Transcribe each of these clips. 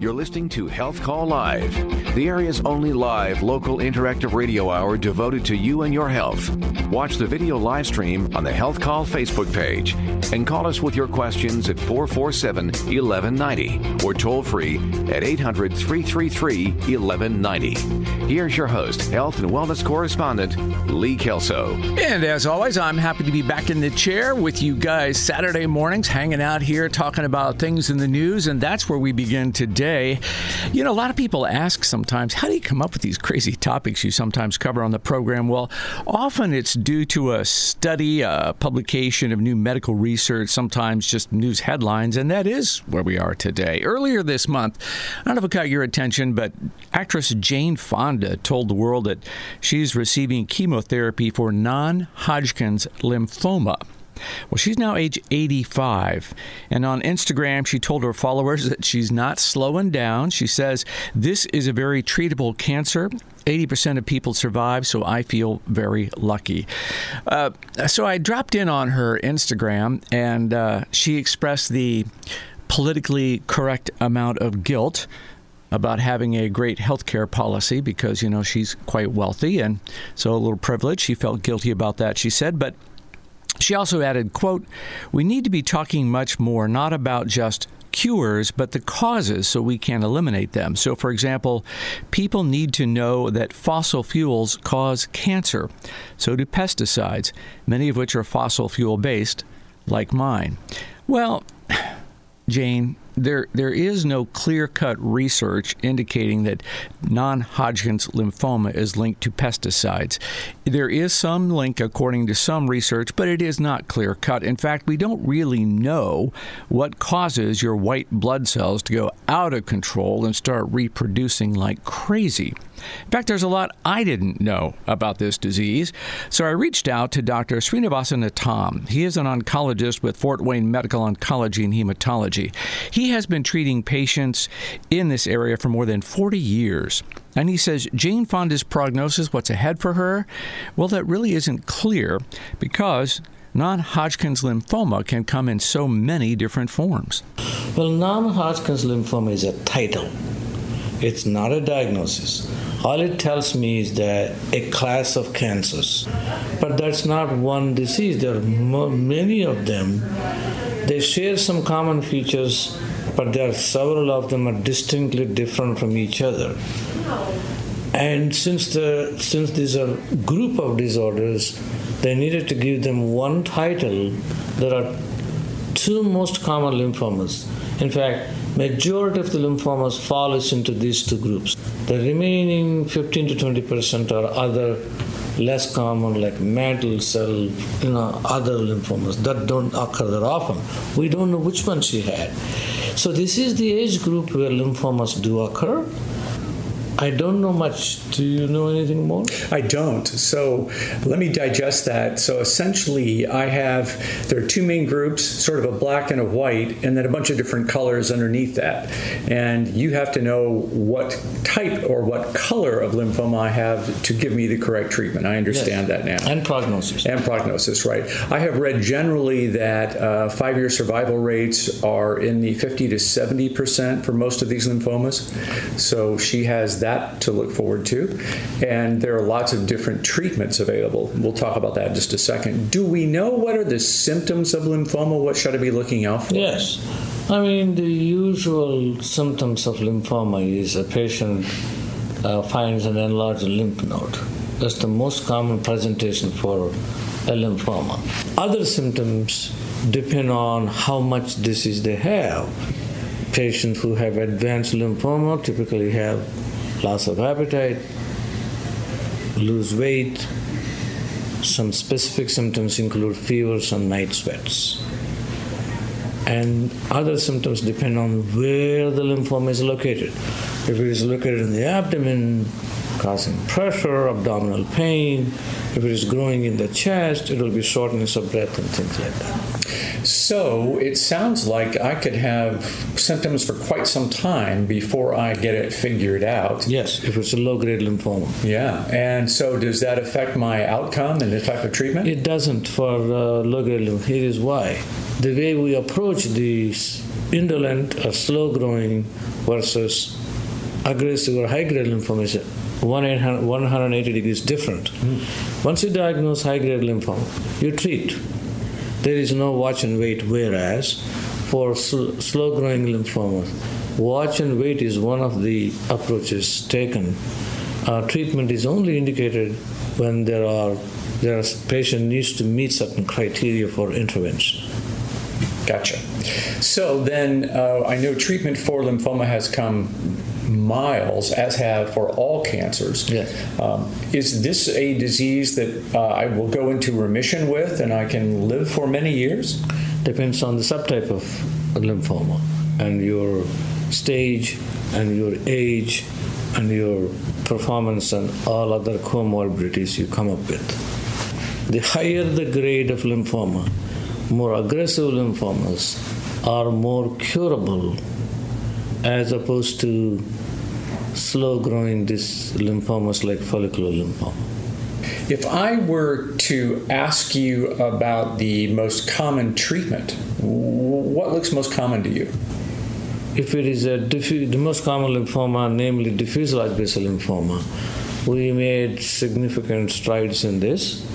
You're listening to Health Call Live, the area's only live local interactive radio hour devoted to you and your health. Watch the video live stream on the Health Call Facebook page and call us with your questions at 447 1190 or toll free at 800 333 1190. Here's your host, health and wellness correspondent, Lee Kelso. And as always, I'm happy to be back in the chair with you guys Saturday mornings, hanging out here, talking about things in the news, and that's where we begin today today. You know, a lot of people ask sometimes, how do you come up with these crazy topics you sometimes cover on the program? Well, often it's due to a study, a publication of new medical research, sometimes just news headlines, and that is where we are today. Earlier this month, I don't know if it caught your attention, but actress Jane Fonda told the world that she's receiving chemotherapy for non Hodgkin's lymphoma. Well, she's now age 85, and on Instagram, she told her followers that she's not slowing down. She says, This is a very treatable cancer. 80% of people survive, so I feel very lucky. Uh, so I dropped in on her Instagram, and uh, she expressed the politically correct amount of guilt about having a great health care policy because, you know, she's quite wealthy and so a little privileged. She felt guilty about that, she said. But she also added, quote, "We need to be talking much more not about just cures, but the causes so we can eliminate them. So, for example, people need to know that fossil fuels cause cancer. So do pesticides, many of which are fossil fuel based, like mine. Well, Jane, there there is no clear-cut research indicating that non-Hodgkin's lymphoma is linked to pesticides. There is some link according to some research, but it is not clear-cut. In fact, we don't really know what causes your white blood cells to go out of control and start reproducing like crazy. In fact, there's a lot I didn't know about this disease, so I reached out to Dr. Srinivasan Nattam. He is an oncologist with Fort Wayne Medical Oncology and Hematology. He has been treating patients in this area for more than 40 years. And he says Jane Fonda's prognosis, what's ahead for her? Well, that really isn't clear because non Hodgkin's lymphoma can come in so many different forms. Well, non Hodgkin's lymphoma is a title, it's not a diagnosis. All it tells me is that a class of cancers. But that's not one disease. There are many of them. They share some common features, but there are several of them are distinctly different from each other. And since the since these are group of disorders, they needed to give them one title. There are two most common lymphomas. In fact, majority of the lymphomas fall into these two groups. The remaining 15 to 20 percent are other less common like mantle cell, you know, other lymphomas that don't occur that often. We don't know which one she had. So this is the age group where lymphomas do occur I don't know much. Do you know anything more? I don't. So let me digest that. So essentially, I have there are two main groups, sort of a black and a white, and then a bunch of different colors underneath that. And you have to know what type or what color of lymphoma I have to give me the correct treatment. I understand yes. that now. And prognosis. And prognosis, right. I have read generally that uh, five year survival rates are in the 50 to 70% for most of these lymphomas. So she has that that to look forward to. And there are lots of different treatments available. We'll talk about that in just a second. Do we know what are the symptoms of lymphoma? What should I be looking out for? Yes. I mean, the usual symptoms of lymphoma is a patient uh, finds an enlarged lymph node. That's the most common presentation for a lymphoma. Other symptoms depend on how much disease they have. Patients who have advanced lymphoma typically have loss of appetite, lose weight. Some specific symptoms include fever, some night sweats. And other symptoms depend on where the lymphoma is located. If it is located in the abdomen, causing pressure, abdominal pain. If it is growing in the chest, it will be shortness of breath and things like that. So it sounds like I could have symptoms for quite some time before I get it figured out. Yes, if it's a low grade lymphoma. Yeah, and so does that affect my outcome and the type of treatment? It doesn't for uh, low grade lymphoma. Here is why. The way we approach these indolent or slow growing versus aggressive or high grade lymphoma is 180 degrees different. Mm. Once you diagnose high grade lymphoma, you treat. There is no watch and wait, whereas for sl- slow growing lymphomas, watch and wait is one of the approaches taken. Uh, treatment is only indicated when there are there patient needs to meet certain criteria for intervention. Gotcha. So then, uh, I know treatment for lymphoma has come miles, as have for all cancers. Yes. Um, is this a disease that uh, I will go into remission with and I can live for many years? Depends on the subtype of lymphoma and your stage and your age and your performance and all other comorbidities you come up with. The higher the grade of lymphoma, more aggressive lymphomas are more curable as opposed to slow growing these lymphomas like follicular lymphoma. If I were to ask you about the most common treatment, what looks most common to you? If it is a diffuse, the most common lymphoma, namely diffuse large B-cell lymphoma, we made significant strides in this.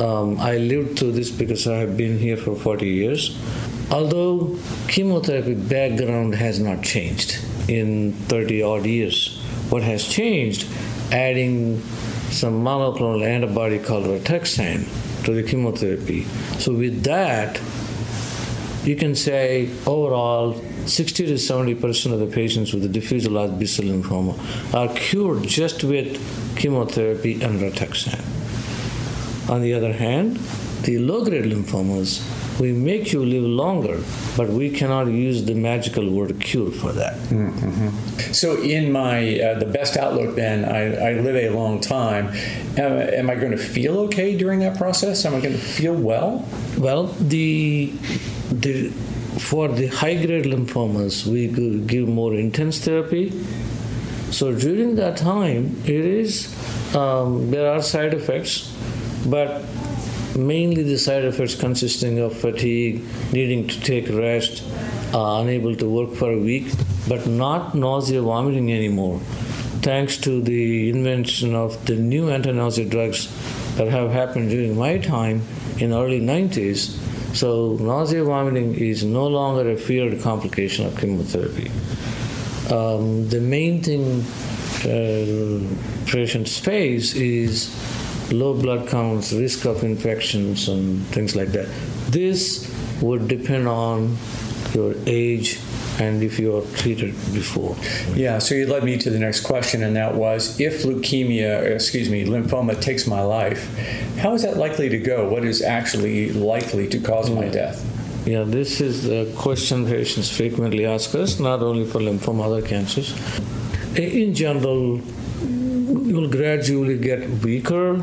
Um, I lived through this because I have been here for 40 years. Although chemotherapy background has not changed in 30 odd years, what has changed, adding some monoclonal antibody called Rituxan to the chemotherapy. So with that, you can say overall 60 to 70 percent of the patients with the diffuse large B-cell lymphoma are cured just with chemotherapy and Rituxan. On the other hand, the low-grade lymphomas we make you live longer, but we cannot use the magical word cure for that. Mm-hmm. So, in my uh, the best outlook, then I, I live a long time. Am, am, I going to feel okay during that process? Am I going to feel well? Well, the the for the high grade lymphomas, we give more intense therapy. So during that time, it is um, there are side effects, but mainly the side effects consisting of fatigue, needing to take rest, uh, unable to work for a week, but not nausea, vomiting anymore, thanks to the invention of the new anti-nausea drugs that have happened during my time in early 90s. So nausea, vomiting is no longer a feared complication of chemotherapy. Um, the main thing uh, patients face is low blood counts, risk of infections, and things like that. This would depend on your age and if you are treated before. Yeah, so you led me to the next question, and that was if leukemia, excuse me, lymphoma takes my life, how is that likely to go? What is actually likely to cause my death? Yeah, this is the question patients frequently ask us, not only for lymphoma, other cancers. In general, you will gradually get weaker,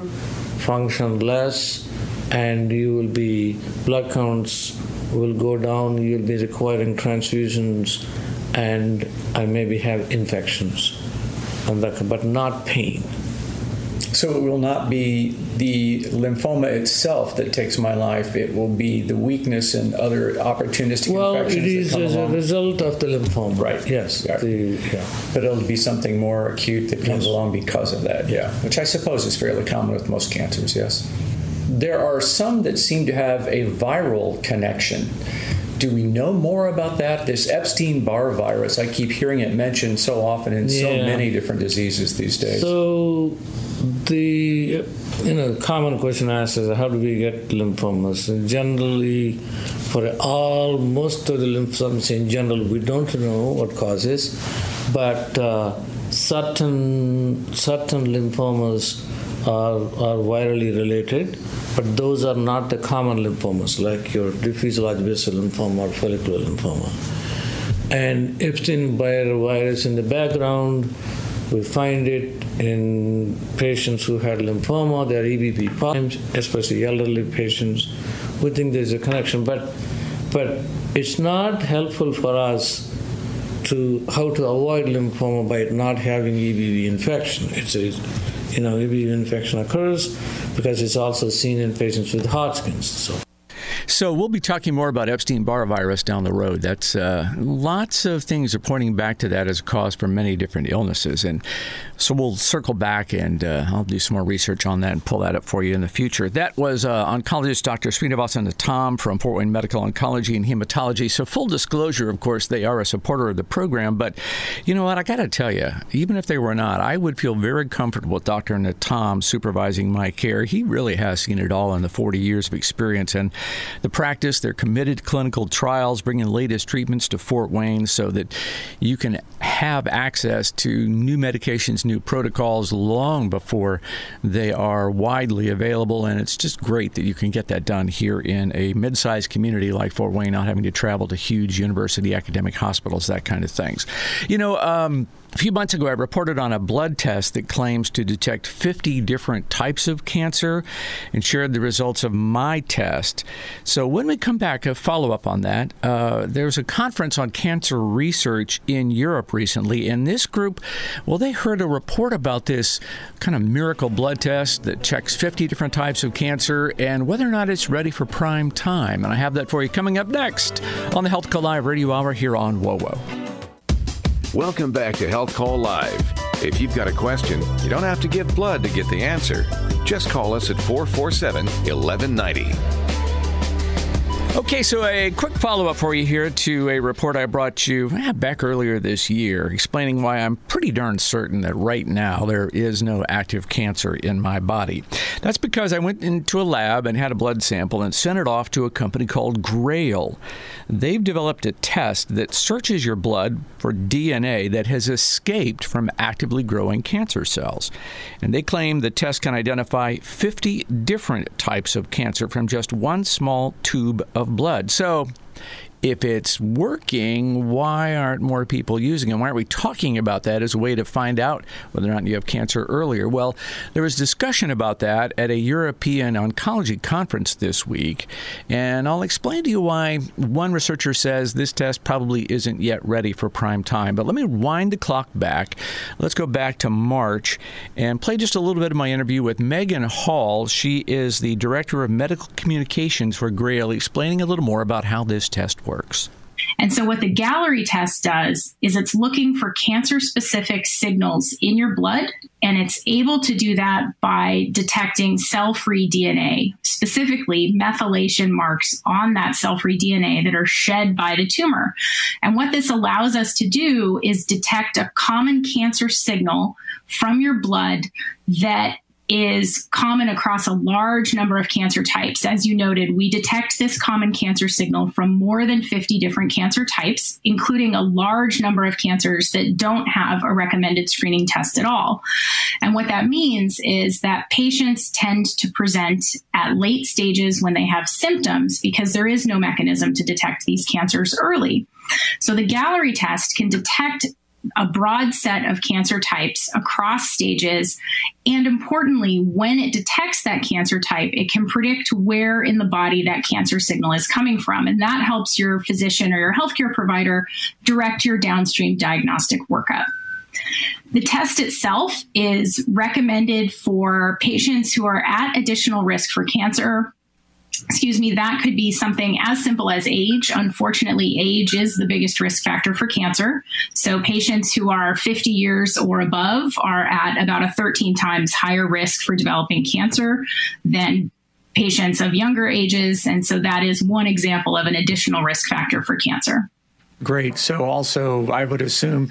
function less, and you will be blood counts will go down. You'll be requiring transfusions, and I maybe have infections, but not pain. So it will not be the lymphoma itself that takes my life. It will be the weakness and other opportunistic well, infections. Well, it is as along. a result of the lymphoma. Right. Yes. Yeah. The, yeah. But it'll be something more acute that comes yes. along because of that. Yeah. Which I suppose is fairly common with most cancers. Yes. There are some that seem to have a viral connection. Do we know more about that? This Epstein Barr virus, I keep hearing it mentioned so often in yeah. so many different diseases these days. So the you know common question I asked is how do we get lymphomas? And generally, for all most of the lymphomas in general, we don't know what causes, but uh, certain certain lymphomas are are virally related, but those are not the common lymphomas like your diffuse large B-cell lymphoma or follicular lymphoma. And Epstein-Barr virus in the background, we find it in patients who had lymphoma, they are EBV positive, especially elderly patients. We think there's a connection, but but it's not helpful for us to how to avoid lymphoma by not having EBV infection. It's a, you know EBV infection occurs because it's also seen in patients with Hodgkin's. So. So we'll be talking more about Epstein-Barr virus down the road. That's uh, lots of things are pointing back to that as a cause for many different illnesses, and so we'll circle back and uh, I'll do some more research on that and pull that up for you in the future. That was uh, oncologist Dr. Srinivasan Nattam from Fort Wayne Medical Oncology and Hematology. So full disclosure, of course, they are a supporter of the program, but you know what? I got to tell you, even if they were not, I would feel very comfortable with Dr. Nattam supervising my care. He really has seen it all in the 40 years of experience and the practice. They're committed clinical trials, bringing latest treatments to Fort Wayne so that you can have access to new medications, new protocols long before they are widely available. And it's just great that you can get that done here in a mid sized community like Fort Wayne, not having to travel to huge university academic hospitals, that kind of things. You know, um, a few months ago, I reported on a blood test that claims to detect 50 different types of cancer and shared the results of my test. So, when we come back, a follow up on that, uh, there's a conference on cancer research in Europe recently, and this group, well, they heard a report about this kind of miracle blood test that checks 50 different types of cancer and whether or not it's ready for prime time. And I have that for you coming up next on the Health Call Live Radio Hour here on WOWO. Welcome back to Health Call Live. If you've got a question, you don't have to give blood to get the answer. Just call us at 447 1190. Okay, so a quick follow up for you here to a report I brought you eh, back earlier this year explaining why I'm pretty darn certain that right now there is no active cancer in my body. That's because I went into a lab and had a blood sample and sent it off to a company called Grail. They've developed a test that searches your blood for DNA that has escaped from actively growing cancer cells. And they claim the test can identify 50 different types of cancer from just one small tube of blood. So if it's working, why aren't more people using it? Why aren't we talking about that as a way to find out whether or not you have cancer earlier? Well, there was discussion about that at a European oncology conference this week, and I'll explain to you why one researcher says this test probably isn't yet ready for prime time. But let me wind the clock back. Let's go back to March and play just a little bit of my interview with Megan Hall. She is the Director of Medical Communications for Grail, explaining a little more about how this test works works. And so, what the Galleri test does is it's looking for cancer specific signals in your blood, and it's able to do that by detecting cell free DNA, specifically methylation marks on that cell free DNA that are shed by the tumor. And what this allows us to do is detect a common cancer signal from your blood that is common across a large number of cancer types. As you noted, we detect this common cancer signal from more than 50 different cancer types, including a large number of cancers that don't have a recommended screening test at all. And what that means is that patients tend to present at late stages when they have symptoms because there is no mechanism to detect these cancers early. So the Galleri test can detect a broad set of cancer types across stages. And importantly, when it detects that cancer type, it can predict where in the body that cancer signal is coming from. And that helps your physician or your healthcare provider direct your downstream diagnostic workup. The test itself is recommended for patients who are at additional risk for cancer excuse me, that could be something as simple as age. Unfortunately, age is the biggest risk factor for cancer. So patients who are 50 years or above are at about a 13 times higher risk for developing cancer than patients of younger ages. And so that is one example of an additional risk factor for cancer. Great. So also, I would assume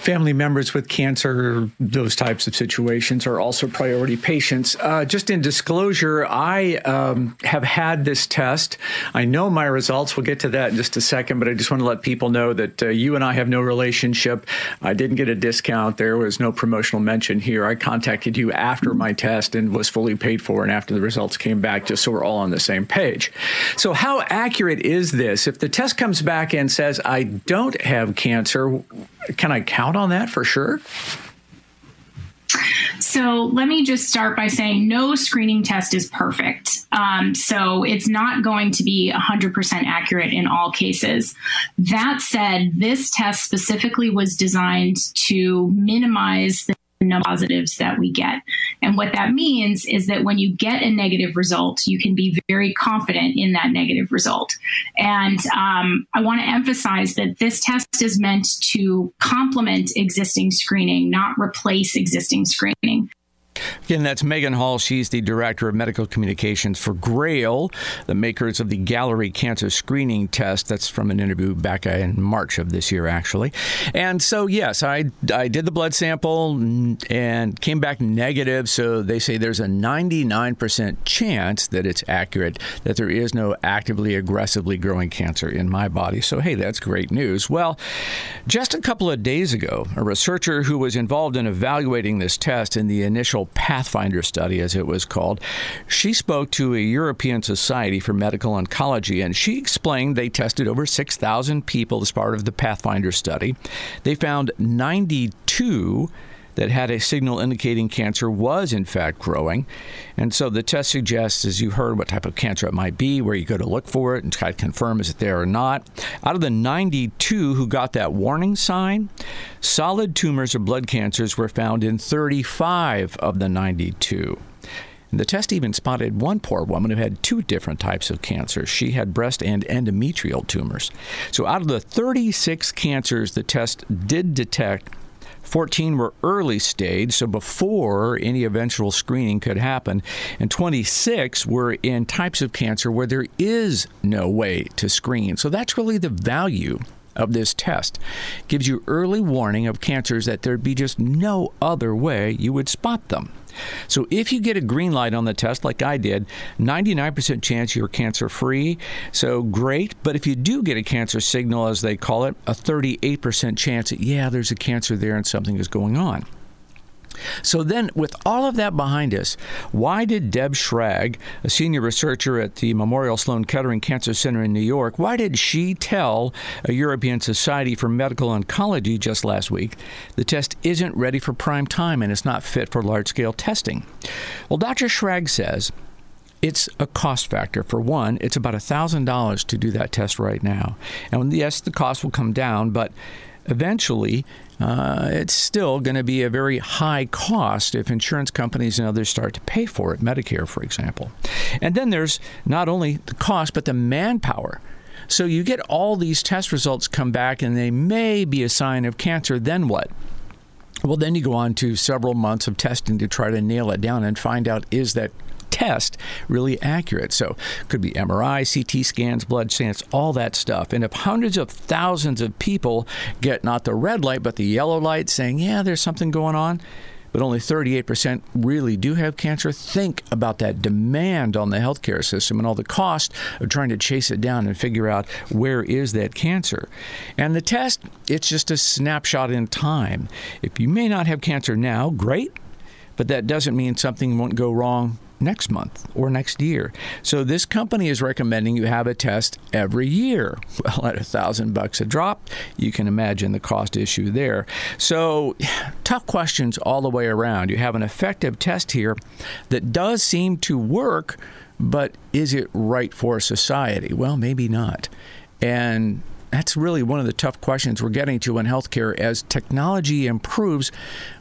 family members with cancer, those types of situations are also priority patients. Uh, just in disclosure, I um, have had this test. I know my results. We'll get to that in just a second, but I just want to let people know that uh, you and I have no relationship. I didn't get a discount. There was no promotional mention here. I contacted you after my test and was fully paid for, and after the results came back, just so we're all on the same page. So, how accurate is this? If the test comes back and says, I don't have cancer, can I count on that for sure? So let me just start by saying no screening test is perfect. Um, so it's not going to be 100% accurate in all cases. That said, this test specifically was designed to minimize the of positives that we get. And what that means is that when you get a negative result, you can be very confident in that negative result. And um, I want to emphasize that this test is meant to complement existing screening, not replace existing screening. Again, that's Megan Hall. She's the Director of Medical Communications for Grail, the makers of the Galleri Cancer Screening Test. That's from an interview back in March of this year, actually. And so, yes, I, I did the blood sample and came back negative. So they say there's a 99% chance that it's accurate, that there is no actively, aggressively growing cancer in my body. So, hey, that's great news. Well, just a couple of days ago, a researcher who was involved in evaluating this test in the initial Pathfinder study, as it was called. She spoke to a European Society for Medical Oncology, and she explained they tested over 6,000 people as part of the Pathfinder study. They found 92 that had a signal indicating cancer was in fact growing. And so the test suggests, as you heard, what type of cancer it might be, where you go to look for it and try to confirm is it there or not. Out of the 92 who got that warning sign, solid tumors or blood cancers were found in 35 of the 92. And the test even spotted one poor woman who had two different types of cancer. She had breast and endometrial tumors. So, out of the 36 cancers the test did detect, 14 were early stage, so before any eventual screening could happen, and 26 were in types of cancer where there is no way to screen. So that's really the value of this test. gives you early warning of cancers that there'd be just no other way you would spot them. So if you get a green light on the test, like I did, 99% chance you're cancer free. So great. But if you do get a cancer signal, as they call it, a 38% chance that, yeah, there's a cancer there and something is going on. So then, with all of that behind us, why did Deb Schrag, a senior researcher at the Memorial Sloan Kettering Cancer Center in New York, why did she tell a European Society for Medical Oncology just last week the test isn't ready for prime time and it's not fit for large scale testing? Well, Dr. Schrag says it's a cost factor. For one, it's about $1,000 to do that test right now. And yes, the cost will come down, but eventually uh, it's still going to be a very high cost if insurance companies and others start to pay for it, Medicare, for example. And then there's not only the cost, but the manpower. So you get all these test results come back and they may be a sign of cancer, then what? Well, then you go on to several months of testing to try to nail it down and find out is that test really accurate. So could be MRI, CT scans, blood scans, all that stuff. And if hundreds of thousands of people get not the red light but the yellow light saying, yeah, there's something going on, but only 38% really do have cancer. Think about that demand on the healthcare system and all the cost of trying to chase it down and figure out where is that cancer. And the test, it's just a snapshot in time. If you may not have cancer now, great, but that doesn't mean something won't go wrong next month or next year. So this company is recommending you have a test every year. Well, at a thousand bucks a drop, you can imagine the cost issue there. So tough questions all the way around. You have an effective test here that does seem to work, but is it right for society? Well, maybe not. And that's really one of the tough questions we're getting to in healthcare. As technology improves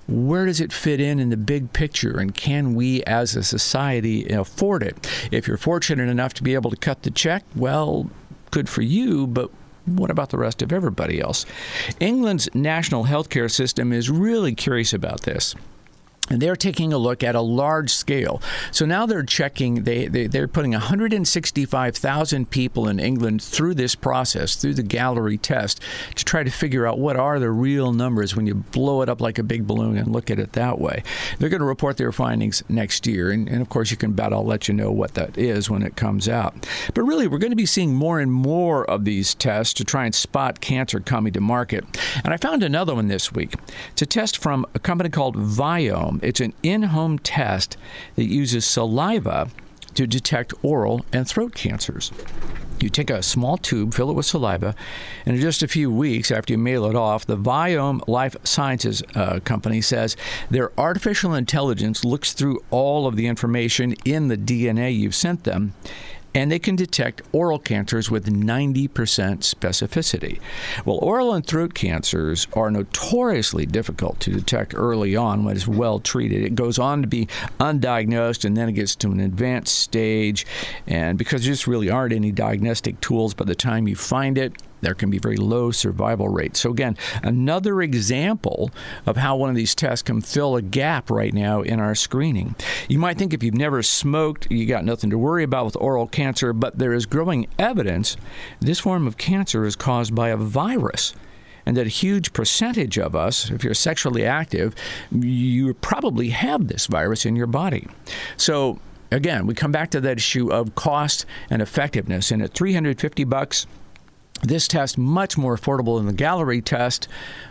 where does it fit in in the big picture and can we as a society afford it? If you're fortunate enough to be able to cut the check well good for you but what about the rest of everybody else? England's national healthcare system is really curious about this and they're taking a look at a large scale. So now they're checking, they, they, they're putting 165,000 people in England through this process, through the Galleri test, to try to figure out what are the real numbers when you blow it up like a big balloon and look at it that way. They're going to report their findings next year. And, and of course, you can bet I'll let you know what that is when it comes out. But really, we're going to be seeing more and more of these tests to try and spot cancer coming to market. And I found another one this week. It's a test from a company called Viome. It's an in home test that uses saliva to detect oral and throat cancers. You take a small tube, fill it with saliva, and in just a few weeks after you mail it off, the Viome Life Sciences uh, company says their artificial intelligence looks through all of the information in the DNA you've sent them and they can detect oral cancers with 90% specificity. Well, oral and throat cancers are notoriously difficult to detect early on when it's well treated. It goes on to be undiagnosed and then it gets to an advanced stage. And because there just really aren't any diagnostic tools by the time you find it, there can be very low survival rates. So, again, another example of how one of these tests can fill a gap right now in our screening. You might think if you've never smoked, you got nothing to worry about with oral cancer, but there is growing evidence this form of cancer is caused by a virus and that a huge percentage of us, if you're sexually active, you probably have this virus in your body. So again, we come back to that issue of cost and effectiveness. And at 350 bucks, this test much more affordable than the Galleri test,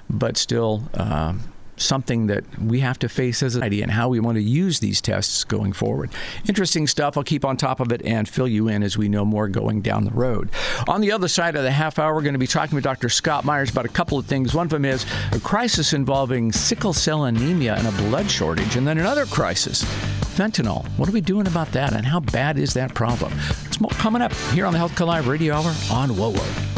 but still uh, something that we have to face as an idea and how we want to use these tests going forward. Interesting stuff. I'll keep on top of it and fill you in as we know more going down the road. On the other side of the half hour, we're going to be talking with Dr. Scott Myers about a couple of things. One of them is a crisis involving sickle cell anemia and a blood shortage, and then another crisis fentanyl. What are we doing about that, and how bad is that problem? It's coming up here on the Health Call Radio Hour on WOWO.